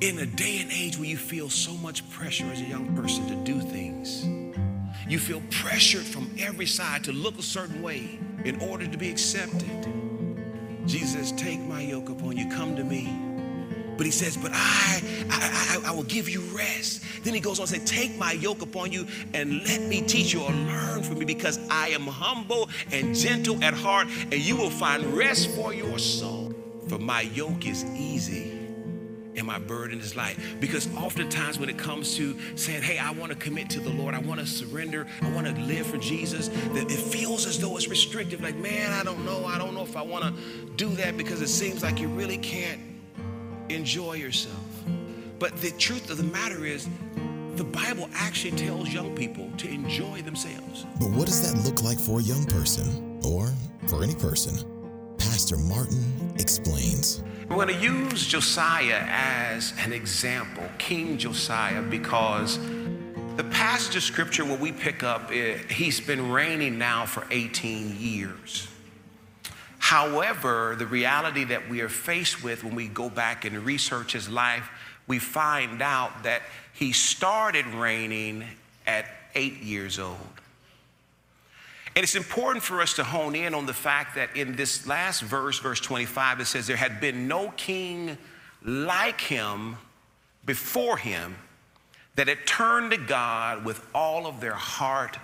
in a day and age where you feel so much pressure as a young person to do things, you feel pressured from every side to look a certain way in order to be accepted. Jesus Take my yoke upon you, come to me. But he says, But I, I, I, I will give you rest. Then he goes on to say, Take my yoke upon you and let me teach you or learn from me because I am humble and gentle at heart, and you will find rest for your soul. For my yoke is easy and my burden is light. Because oftentimes when it comes to saying, hey, I want to commit to the Lord, I want to surrender, I want to live for Jesus, that it feels as though it's restrictive. Like, man, I don't know. I don't know if I want to do that because it seems like you really can't enjoy yourself. But the truth of the matter is, the Bible actually tells young people to enjoy themselves. But what does that look like for a young person or for any person? Pastor Martin explains. We're going to use Josiah as an example, King Josiah, because the passage of scripture where we pick up, eh, he's been reigning now for 18 years. However, the reality that we are faced with when we go back and research his life, we find out that he started reigning at eight years old. And it's important for us to hone in on the fact that in this last verse, verse 25, it says, There had been no king like him before him that had turned to God with all of their heart,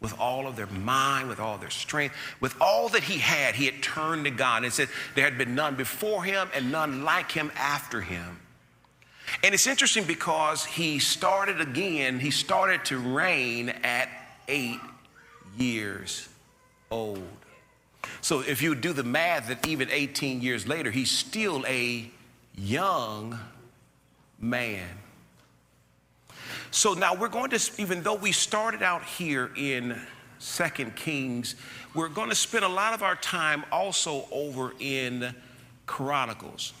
with all of their mind, with all their strength, with all that he had, he had turned to God. And said, There had been none before him and none like him after him. And it's interesting because he started again, he started to reign at eight years old. So if you do the math, that even 18 years later, he's still a young man. So now we're going to, even though we started out here in Second Kings, we're going to spend a lot of our time also over in Chronicles.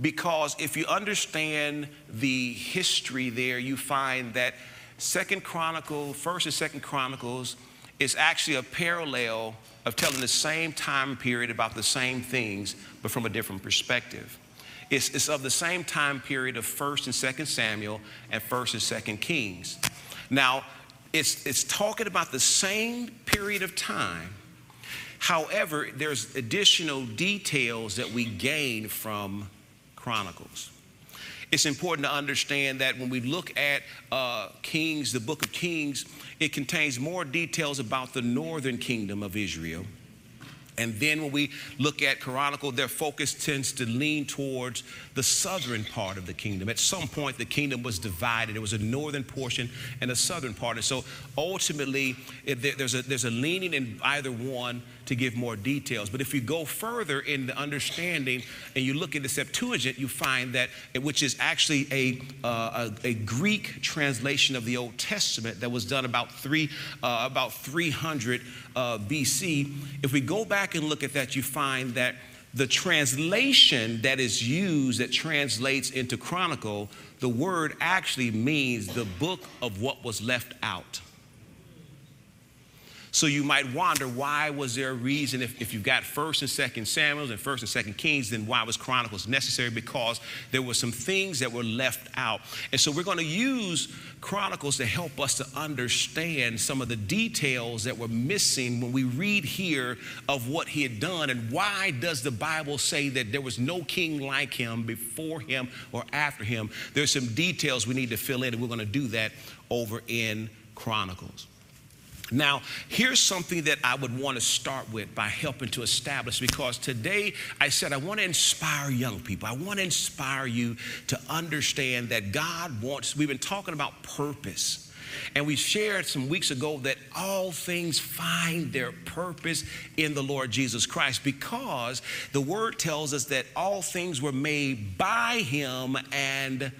Because if you understand the history there, you find that Second Chronicle, First and Second Chronicles, is actually a parallel of telling the same time period about the same things, but from a different perspective. It's, it's of the same time period of 1st and 2nd Samuel and 1st and 2nd Kings. Now, it's, it's talking about the same period of time. However, there's additional details that we gain from Chronicles. It's important to understand that when we look at uh, Kings, the book of Kings, it contains more details about the northern kingdom of Israel. And then when we look at Chronicle, their focus tends to lean towards the southern part of the kingdom. At some point, the kingdom was divided. There was a northern portion and a southern part. And so ultimately, it, there's, a, there's a leaning in either one to give more details. But if you go further in the understanding and you look at the Septuagint, you find that, which is actually a, uh, a, a, Greek translation of the Old Testament that was done about, three, uh, about 300 uh, BC. If we go back and look at that, you find that the translation that is used that translates into chronicle, the word actually means the book of what was left out. So you might wonder why was there a reason if, if you've got first and second Samuels and first and second Kings, then why was Chronicles necessary? Because there were some things that were left out. And so we're going to use Chronicles to help us to understand some of the details that were missing when we read here of what he had done and why does the Bible say that there was no king like him before him or after him. There's some details we need to fill in and we're going to do that over in Chronicles. Now, here's something that I would want to start with by helping to establish because today I said I want to inspire young people. I want to inspire you to understand that God wants, we've been talking about purpose. And we shared some weeks ago that all things find their purpose in the Lord Jesus Christ because the word tells us that all things were made by him and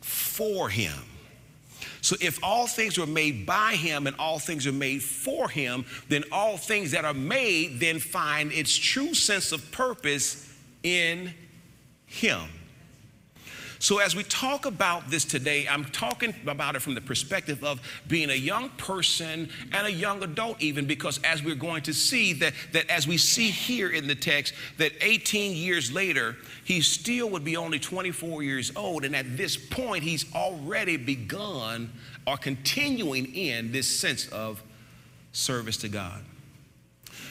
for him. So if all things were made by him and all things are made for him, then all things that are made then find its true sense of purpose in him. So, as we talk about this today, I'm talking about it from the perspective of being a young person and a young adult, even because as we're going to see that, that as we see here in the text, that 18 years later, he still would be only 24 years old. And at this point, he's already begun or continuing in this sense of service to God.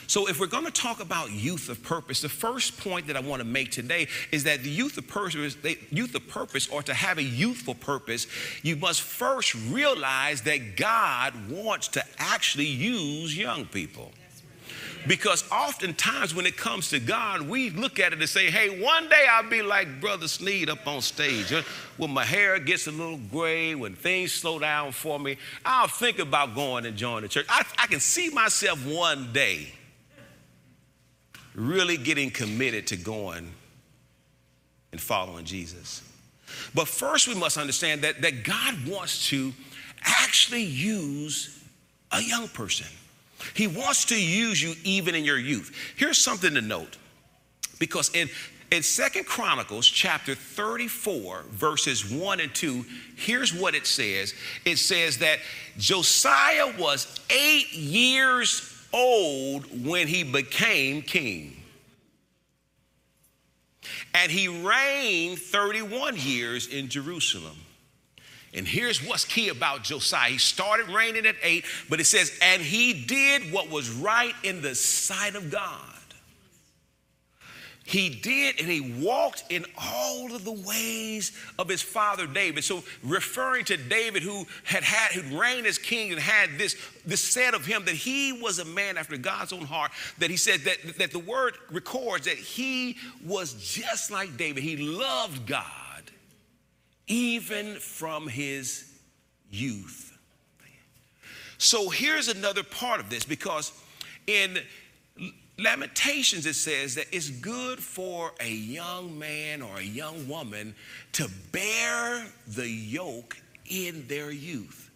So, if we're going to talk about youth of purpose, the first point that I want to make today is that the youth of purpose, youth of purpose, or to have a youthful purpose, you must first realize that God wants to actually use young people. Because oftentimes when it comes to God, we look at it and say, hey, one day I'll be like Brother Sneed up on stage. When my hair gets a little gray, when things slow down for me, I'll think about going and joining the church. I, I can see myself one day really getting committed to going and following Jesus. But first, we must understand that, that God wants to actually use a young person. He wants to use you even in your youth. Here's something to note because in in Second Chronicles chapter 34, verses 1 and 2, here's what it says. It says that Josiah was eight years old when he became king. And he reigned 31 years in Jerusalem. And here's what's key about Josiah. He started reigning at eight, but it says, and he did what was right in the sight of God. He did, and he walked in all of the ways of his father David. So, referring to David, who had had, who reigned as king and had this, this said of him that he was a man after God's own heart, that he said that, that the word records that he was just like David. He loved God even from his youth. So, here's another part of this because in Lamentations, it says that it's good for a young man or a young woman to bear the yoke in their youth.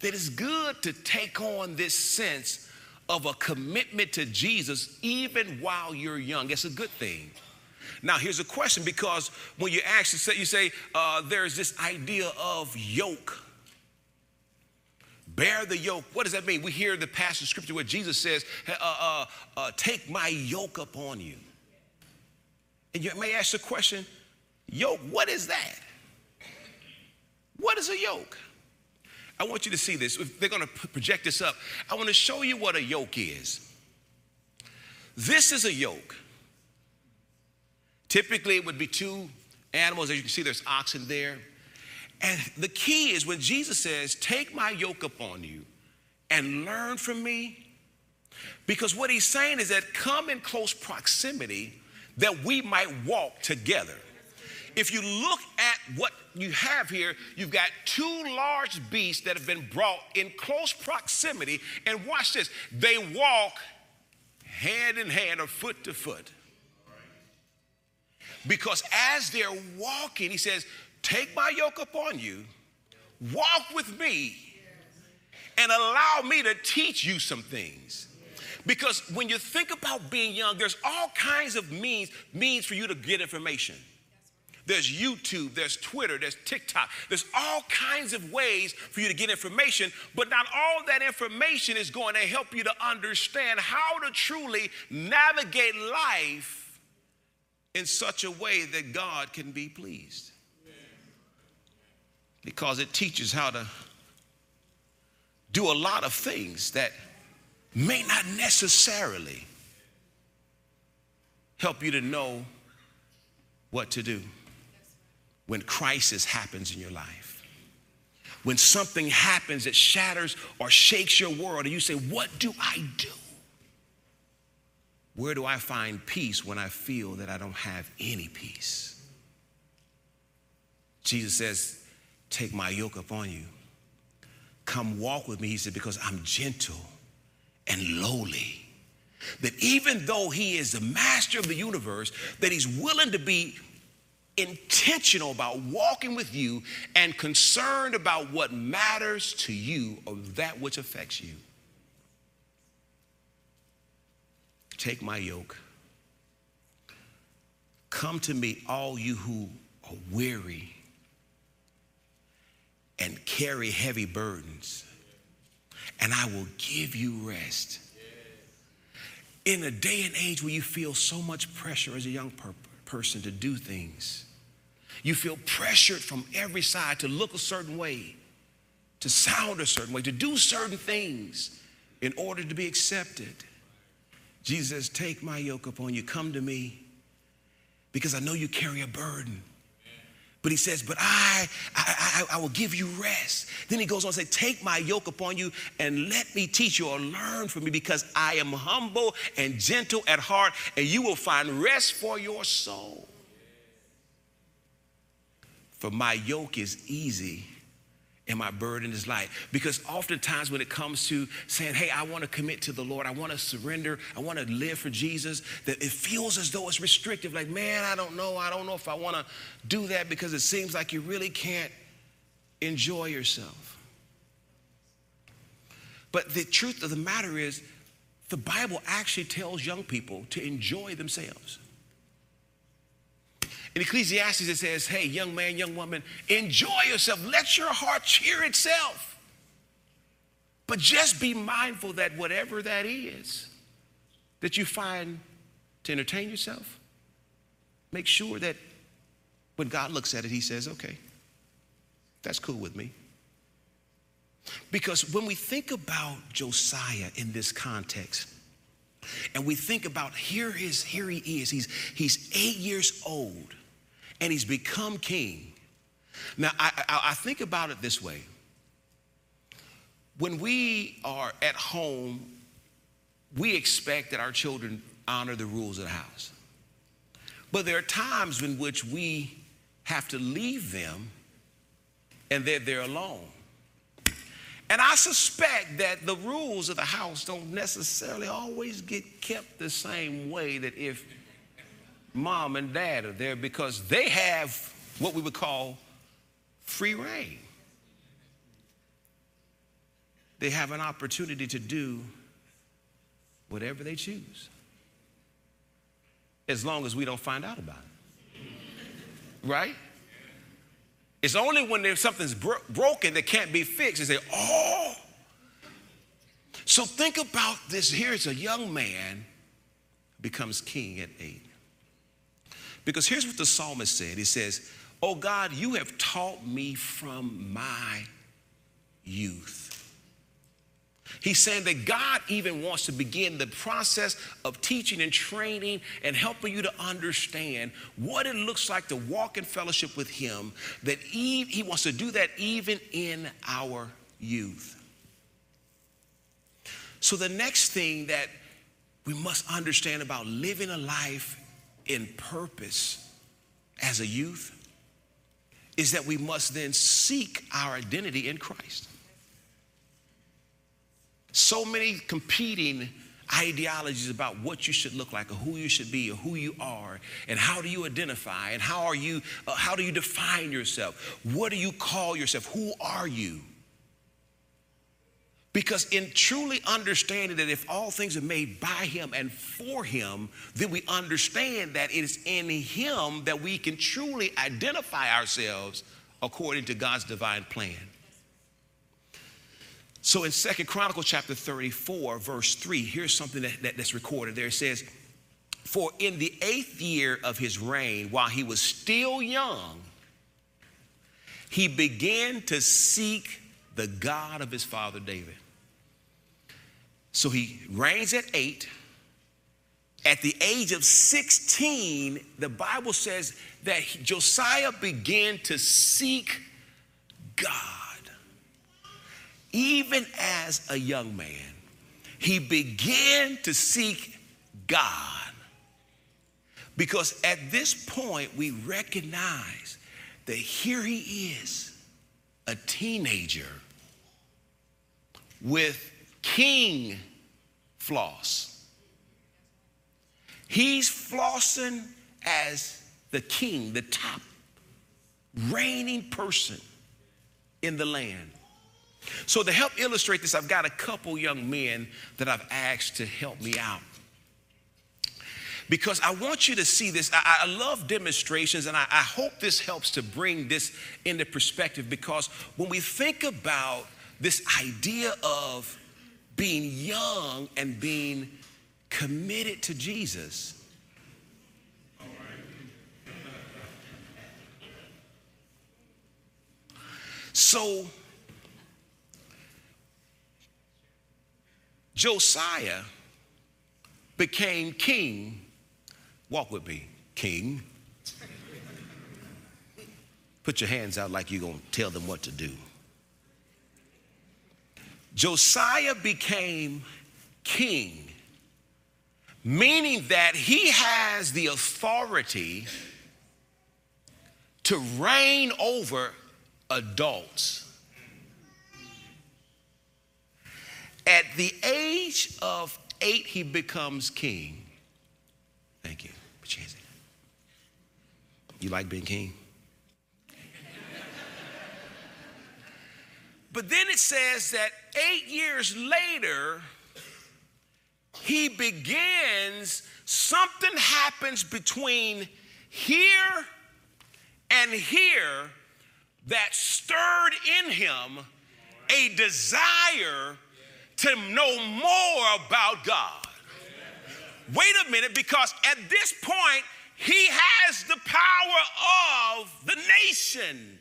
That it's good to take on this sense of a commitment to Jesus even while you're young. It's a good thing. Now, here's a question because when you actually say, you say, uh, there's this idea of yoke Bear the yoke. What does that mean? We hear the passage of scripture where Jesus says, uh, uh, uh, Take my yoke upon you. And you may ask the question, Yoke, what is that? What is a yoke? I want you to see this. If they're going to project this up, I want to show you what a yoke is. This is a yoke. Typically, it would be two animals. As you can see, there's oxen there. And the key is when Jesus says, Take my yoke upon you and learn from me. Because what he's saying is that come in close proximity that we might walk together. If you look at what you have here, you've got two large beasts that have been brought in close proximity. And watch this they walk hand in hand or foot to foot. Because as they're walking, he says, Take my yoke upon you, walk with me, and allow me to teach you some things. Because when you think about being young, there's all kinds of means, means for you to get information. There's YouTube, there's Twitter, there's TikTok. There's all kinds of ways for you to get information, but not all that information is going to help you to understand how to truly navigate life in such a way that God can be pleased because it teaches how to do a lot of things that may not necessarily help you to know what to do when crisis happens in your life. When something happens that shatters or shakes your world, and you say, What do I do? Where do I find peace when I feel that I don't have any peace? Jesus says, Take my yoke upon you. Come walk with me, he said, because I'm gentle and lowly. That even though he is the master of the universe, that he's willing to be intentional about walking with you and concerned about what matters to you or that which affects you. Take my yoke. Come to me, all you who are weary and carry heavy burdens, and I will give you rest. In a day and age where you feel so much pressure as a young per- person to do things, you feel pressured from every side to look a certain way, to sound a certain way, to do certain things in order to be accepted. Jesus Take my yoke upon you, come to me, because I know you carry a burden. But he says, But I, I, I, I, will give you rest. Then he goes on to say, Take my yoke upon you and let me teach you or learn from me because I am humble and gentle at heart, and you will find rest for your soul. For my yoke is easy and my burden is light. Because oftentimes, when it comes to saying, Hey, I want to commit to the Lord, I want to surrender, I want to live for Jesus, that it feels as though it's restrictive. Like, man, I don't know, I don't know if I want to do that because it seems like you really can't enjoy yourself. But the truth of the matter is, the Bible actually tells young people to enjoy themselves. In Ecclesiastes, it says, Hey, young man, young woman, enjoy yourself. Let your heart cheer itself. But just be mindful that whatever that is that you find to entertain yourself, make sure that when God looks at it, He says, Okay, that's cool with me. Because when we think about Josiah in this context, and we think about here is here he is, he's he's eight years old and he's become king. Now, I, I, I think about it this way when we are at home, we expect that our children honor the rules of the house. But there are times in which we have to leave them and they're there alone. And I suspect that the rules of the house don't necessarily always get kept the same way that if mom and dad are there because they have what we would call free reign. They have an opportunity to do whatever they choose, as long as we don't find out about it. Right? It's only when there's something's bro- broken that can't be fixed. They say, oh. So think about this. Here's a young man becomes king at eight. Because here's what the psalmist said He says, Oh God, you have taught me from my youth. He's saying that God even wants to begin the process of teaching and training and helping you to understand what it looks like to walk in fellowship with Him, that He wants to do that even in our youth. So, the next thing that we must understand about living a life in purpose as a youth is that we must then seek our identity in Christ. So many competing ideologies about what you should look like or who you should be or who you are and how do you identify and how are you uh, how do you define yourself? What do you call yourself? Who are you because in truly understanding that if all things are made by him and for him, then we understand that it is in him that we can truly identify ourselves according to God's divine plan. So in Second Chronicles chapter 34, verse 3, here's something that, that, that's recorded there. It says, For in the eighth year of his reign, while he was still young, he began to seek the God of his father David. So he reigns at eight. At the age of 16, the Bible says that Josiah began to seek God. Even as a young man, he began to seek God. Because at this point, we recognize that here he is, a teenager with king floss. He's flossing as the king, the top reigning person in the land. So, to help illustrate this, I've got a couple young men that I've asked to help me out. because I want you to see this. I, I love demonstrations, and I, I hope this helps to bring this into perspective because when we think about this idea of being young and being committed to Jesus, So, Josiah became king. Walk with me, king. Put your hands out like you're going to tell them what to do. Josiah became king, meaning that he has the authority to reign over adults. At the age of eight, he becomes king. Thank you. You like being king? But then it says that eight years later, he begins, something happens between here and here that stirred in him a desire to know more about God. Wait a minute, because at this point, he has the power of the nation.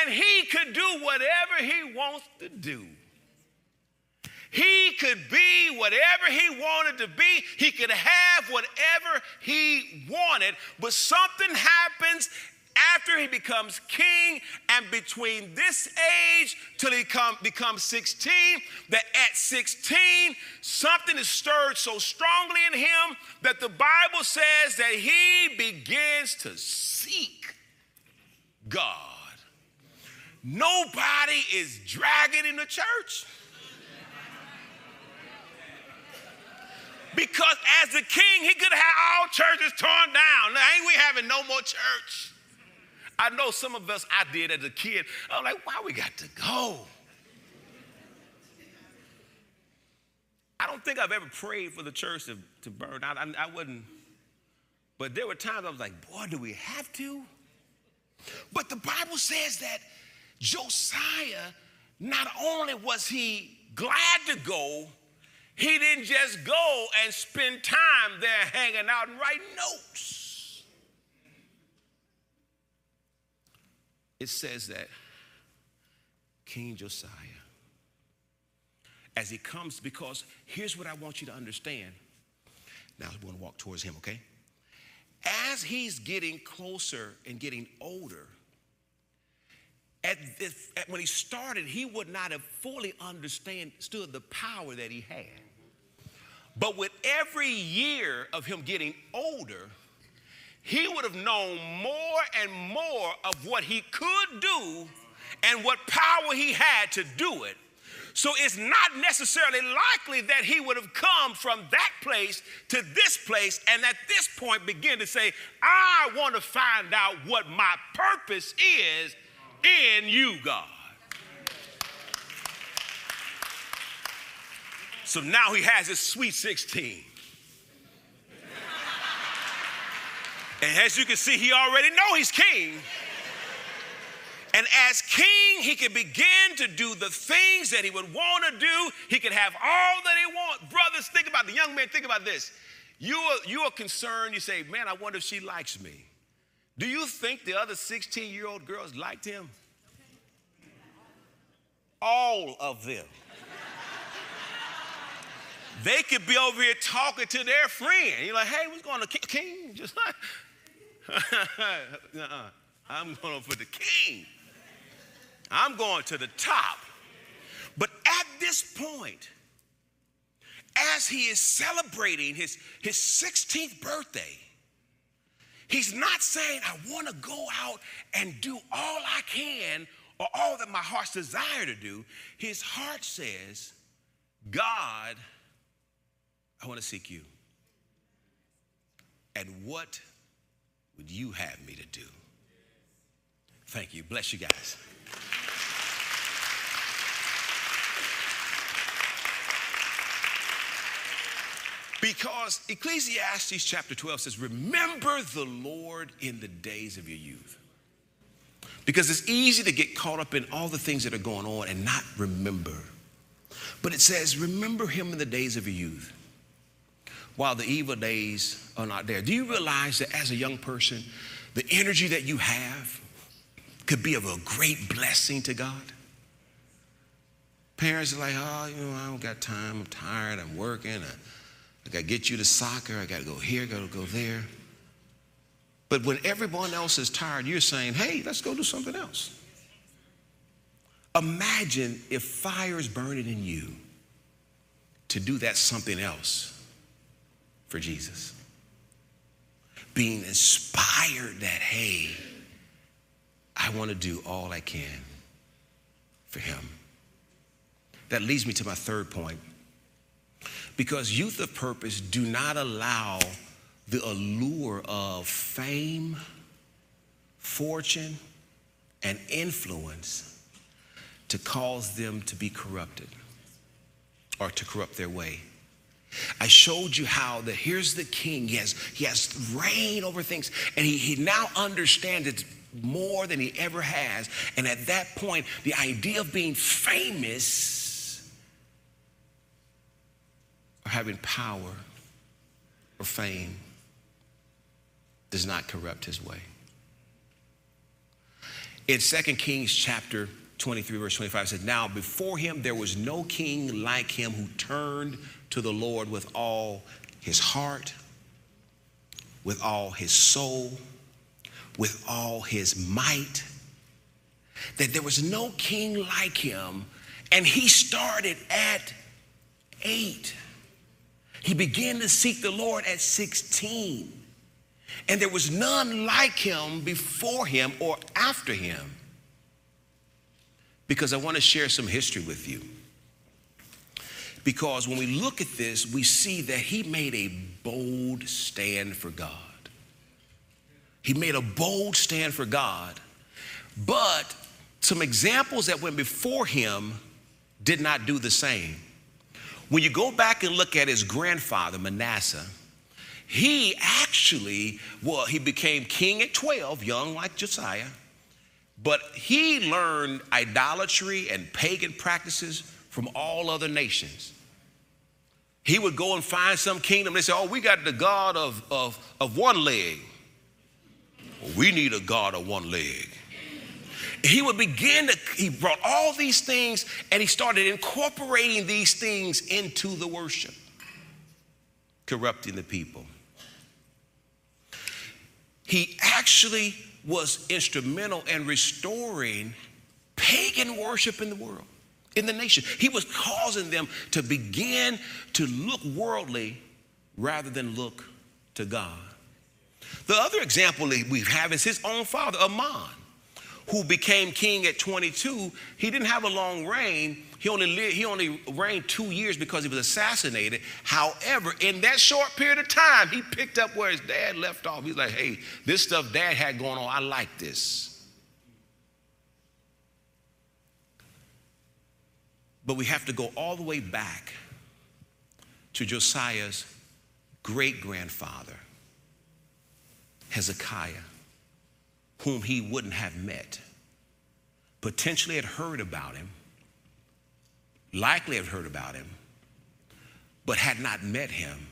And he could do whatever he wants to do. He could be whatever he wanted to be. He could have whatever he wanted. But something happens after he becomes king and between this age till he come, becomes 16 that at 16 something is stirred so strongly in him that the bible says that he begins to seek god nobody is dragging in the church because as a king he could have all churches torn down now, ain't we having no more church I know some of us, I did as a kid. I'm like, why we got to go? I don't think I've ever prayed for the church to, to burn out. I, I wouldn't. But there were times I was like, boy, do we have to? But the Bible says that Josiah, not only was he glad to go, he didn't just go and spend time there hanging out and writing notes. it says that King Josiah, as he comes, because here's what I want you to understand. Now we're going to walk towards him, okay? As he's getting closer and getting older, this, at when he started, he would not have fully understood the power that he had. But with every year of him getting older, he would have known more and more of what he could do and what power he had to do it. So it's not necessarily likely that he would have come from that place to this place and at this point begin to say, I want to find out what my purpose is in you, God. So now he has his sweet 16. And as you can see, he already know he's king. And as king, he can begin to do the things that he would want to do. He can have all that he wants. Brothers, think about the young man, think about this. You are, you are concerned, you say, man, I wonder if she likes me. Do you think the other 16 year old girls liked him? All of them. they could be over here talking to their friend. You're like, hey, what's going on, King? Just like, uh-uh. I'm going for the king. I'm going to the top. But at this point, as he is celebrating his, his 16th birthday, he's not saying, I want to go out and do all I can or all that my heart's desire to do. His heart says, God, I want to seek you. And what would you have me to do? Thank you. Bless you guys. Because Ecclesiastes chapter 12 says, Remember the Lord in the days of your youth. Because it's easy to get caught up in all the things that are going on and not remember. But it says, Remember him in the days of your youth while the evil days are not there. Do you realize that as a young person, the energy that you have could be of a great blessing to God? Parents are like, oh, you know, I don't got time. I'm tired. I'm working. I, I got to get you to soccer. I got to go here. Got to go there. But when everyone else is tired, you're saying, hey, let's go do something else. Imagine if fire is burning in you to do that something else for Jesus. Being inspired that, hey, I want to do all I can for him. That leads me to my third point. Because youth of purpose do not allow the allure of fame, fortune, and influence to cause them to be corrupted or to corrupt their way. I showed you how that here's the king. He has, he has reign over things, and he, he now understands it more than he ever has. And at that point, the idea of being famous or having power or fame does not corrupt his way. In 2 Kings chapter 23, verse 25, it says, Now before him there was no king like him who turned to the Lord with all his heart, with all his soul, with all his might. That there was no king like him, and he started at eight. He began to seek the Lord at 16. And there was none like him before him or after him. Because I want to share some history with you. Because when we look at this, we see that he made a bold stand for God. He made a bold stand for God. But some examples that went before him did not do the same. When you go back and look at his grandfather, Manasseh, he actually, well, he became king at 12, young like Josiah, but he learned idolatry and pagan practices from all other nations. He would go and find some kingdom. They say, Oh, we got the God of, of, of one leg. Well, we need a God of one leg. He would begin to, he brought all these things and he started incorporating these things into the worship, corrupting the people. He actually was instrumental in restoring pagan worship in the world in the nation. He was causing them to begin to look worldly rather than look to God. The other example we have is his own father, Amon, who became king at 22. He didn't have a long reign. He only, lived, he only reigned two years because he was assassinated. However, in that short period of time, he picked up where his dad left off. He's like, hey, this stuff dad had going on, I like this. But we have to go all the way back to Josiah's great grandfather, Hezekiah, whom he wouldn't have met, potentially had heard about him, likely had heard about him, but had not met him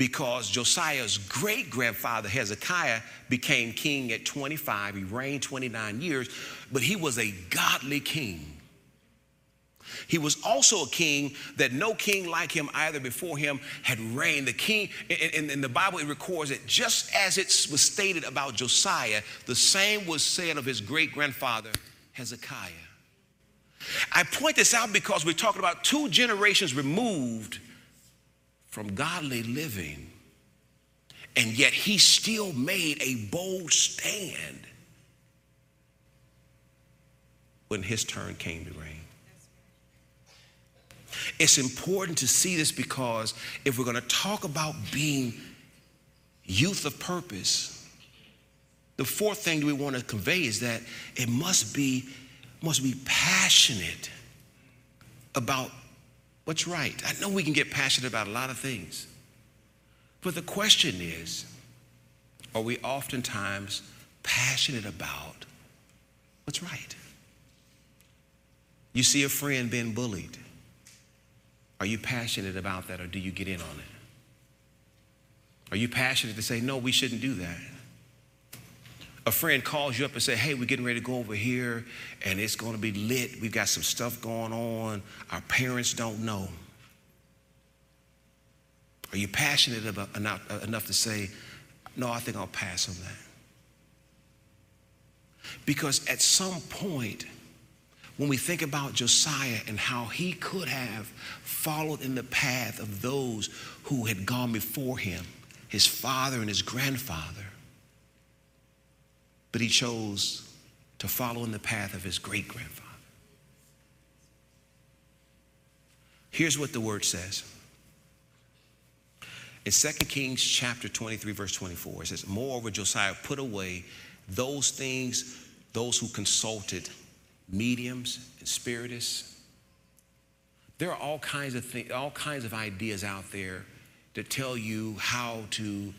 because Josiah's great grandfather Hezekiah became king at 25. He reigned 29 years, but he was a godly king. He was also a king that no king like him either before him had reigned. The king, in, in the Bible, it records that just as it was stated about Josiah, the same was said of his great grandfather, Hezekiah. I point this out because we're talking about two generations removed from godly living, and yet he still made a bold stand when his turn came to reign. It's important to see this because if we're going to talk about being youth of purpose, the fourth thing we want to convey is that it must be must be passionate about what's right. I know we can get passionate about a lot of things. But the question is are we oftentimes passionate about what's right? You see a friend being bullied. Are you passionate about that or do you get in on it? Are you passionate to say, no, we shouldn't do that? A friend calls you up and say, hey, we're getting ready to go over here and it's going to be lit. We've got some stuff going on. Our parents don't know. Are you passionate about, enough, enough to say, no, I think I'll pass on that? Because at some point, when we think about Josiah and how he could have followed in the path of those who had gone before him, his father and his grandfather, but he chose to follow in the path of his great grandfather. Here's what the word says. In 2 Kings chapter 23, verse 24, it says, Moreover, Josiah put away those things, those who consulted mediums and spiritists. There are all kinds of things, all kinds of ideas out there that tell you how to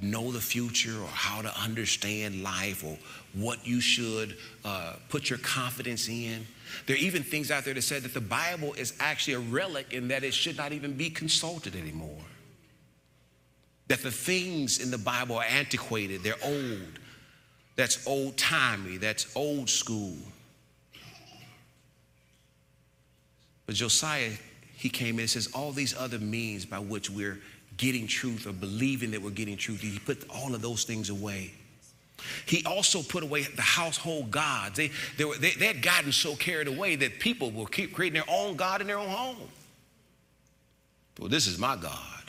know the future or how to understand life or what you should uh, put your confidence in. There are even things out there that say that the Bible is actually a relic and that it should not even be consulted anymore that the things in the Bible are antiquated, they're old. That's old timey, that's old school. But Josiah, he came in and says, all these other means by which we're getting truth or believing that we're getting truth, he put all of those things away. He also put away the household gods. They, they, were, they, they had gotten so carried away that people will keep creating their own God in their own home. Well, this is my God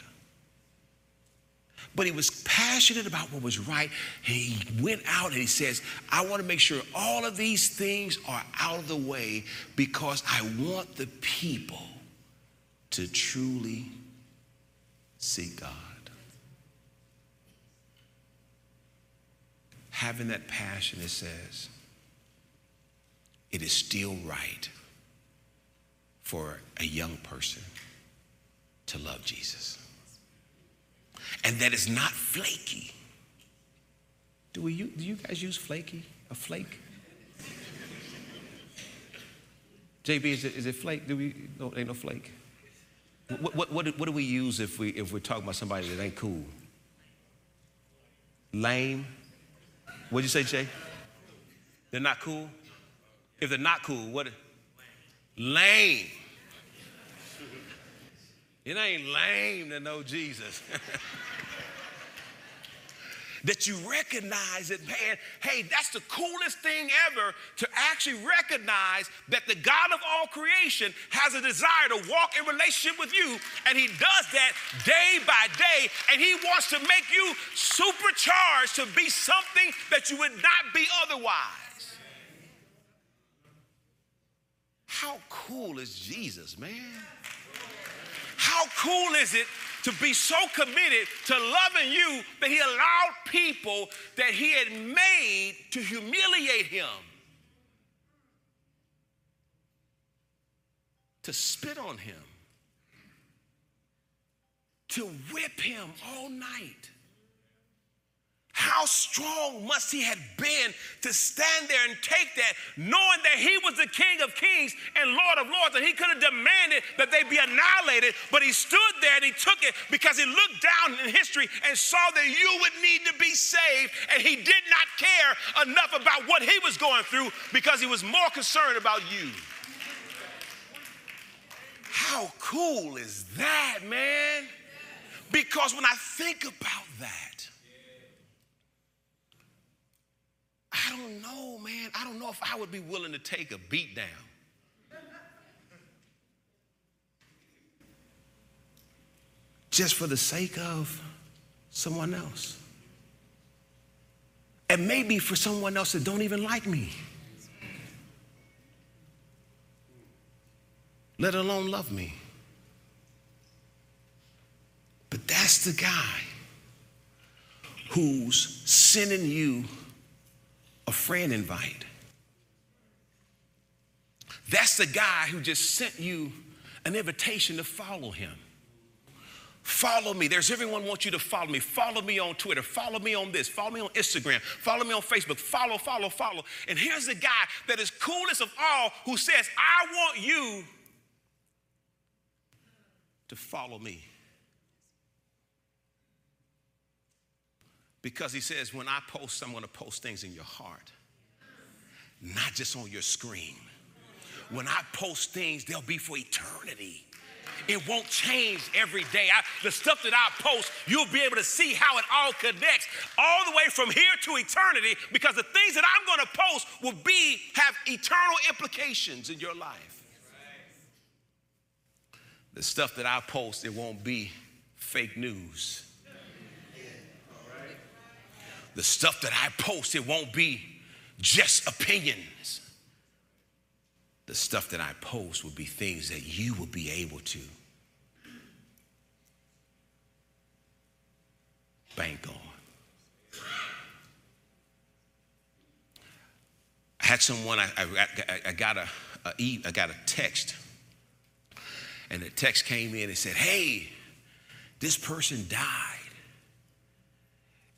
but he was passionate about what was right. He went out and he says, I want to make sure all of these things are out of the way because I want the people to truly see God. Having that passion, it says, it is still right for a young person to love Jesus and that is not flaky. Do, we, do you guys use flaky? A flake? JB, is it, is it flake? Do we, no, ain't no flake. What, what, what, what do we use if, we, if we're talking about somebody that ain't cool? Lame? What'd you say, Jay? They're not cool? If they're not cool, what? Lame. It ain't lame to know Jesus. that you recognize it, man, hey, that's the coolest thing ever to actually recognize that the God of all creation has a desire to walk in relationship with you, and He does that day by day, and He wants to make you supercharged to be something that you would not be otherwise. How cool is Jesus, man? How cool is it to be so committed to loving you that he allowed people that he had made to humiliate him, to spit on him, to whip him all night? How strong must he have been to stand there and take that, knowing that he was the King of Kings and Lord of Lords, and he could have demanded that they be annihilated, but he stood there and he took it because he looked down in history and saw that you would need to be saved, and he did not care enough about what he was going through because he was more concerned about you. How cool is that, man? Because when I think about that, I don't know, man. I don't know if I would be willing to take a beat down. Just for the sake of someone else. And maybe for someone else that don't even like me. Let alone love me. But that's the guy who's sending you a friend invite. That's the guy who just sent you an invitation to follow him. Follow me. There's everyone wants you to follow me. Follow me on Twitter. Follow me on this. Follow me on Instagram. Follow me on Facebook. Follow, follow, follow. And here's the guy that is coolest of all who says, I want you to follow me. Because he says, when I post, I'm going to post things in your heart, not just on your screen. When I post things, they'll be for eternity. It won't change every day. I, the stuff that I post, you'll be able to see how it all connects all the way from here to eternity because the things that I'm going to post will be have eternal implications in your life. The stuff that I post, it won't be fake news. The stuff that I post, it won't be just opinions. The stuff that I post will be things that you will be able to bank on. I had someone, I, I, I got a, a, I got a text, and the text came in and said, Hey, this person died.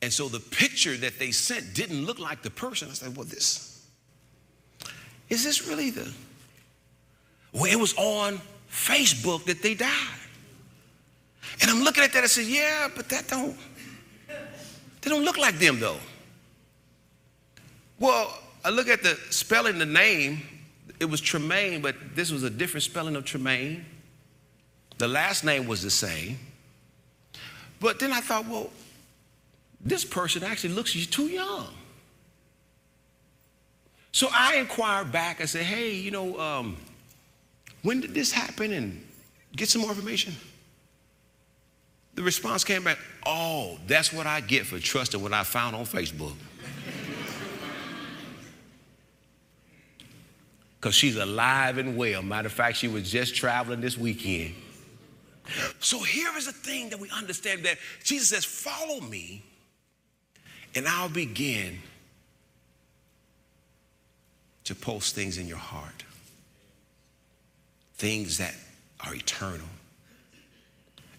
And so the picture that they sent didn't look like the person. I said, Well, this, is this really the, well, it was on Facebook that they died. And I'm looking at that, I said, Yeah, but that don't, they don't look like them though. Well, I look at the spelling, the name, it was Tremaine, but this was a different spelling of Tremaine. The last name was the same. But then I thought, well, this person actually looks too young. So I inquired back. I said, hey, you know, um, when did this happen? And get some more information. The response came back, oh, that's what I get for trusting what I found on Facebook. Because she's alive and well. Matter of fact, she was just traveling this weekend. So here is the thing that we understand that Jesus says, Follow me, and I'll begin to post things in your heart, things that are eternal.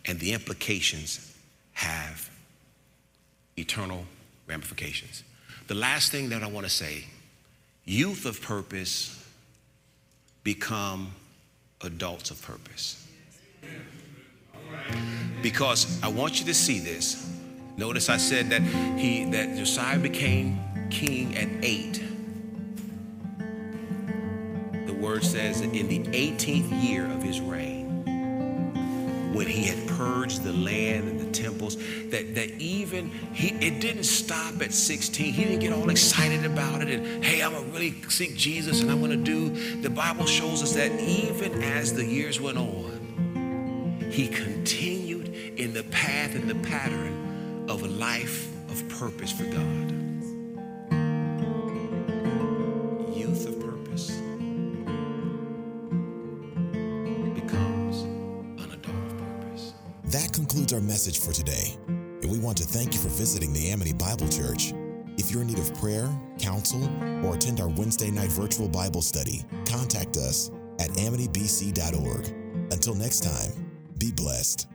And the implications have eternal ramifications. The last thing that I want to say youth of purpose become adults of purpose. Because I want you to see this. Notice I said that he that Josiah became king at eight. The word says that in the 18th year of his reign, when he had purged the land and the temples, that, that even he it didn't stop at 16. He didn't get all excited about it and hey, I'm gonna really seek Jesus and I'm gonna do. The Bible shows us that even as the years went on, he continued in the path and the pattern of a life of purpose for God. Youth of purpose becomes an adult of purpose. That concludes our message for today, and we want to thank you for visiting the Amity Bible Church. If you're in need of prayer, counsel, or attend our Wednesday night virtual Bible study, contact us at amitybc.org. Until next time, be blessed.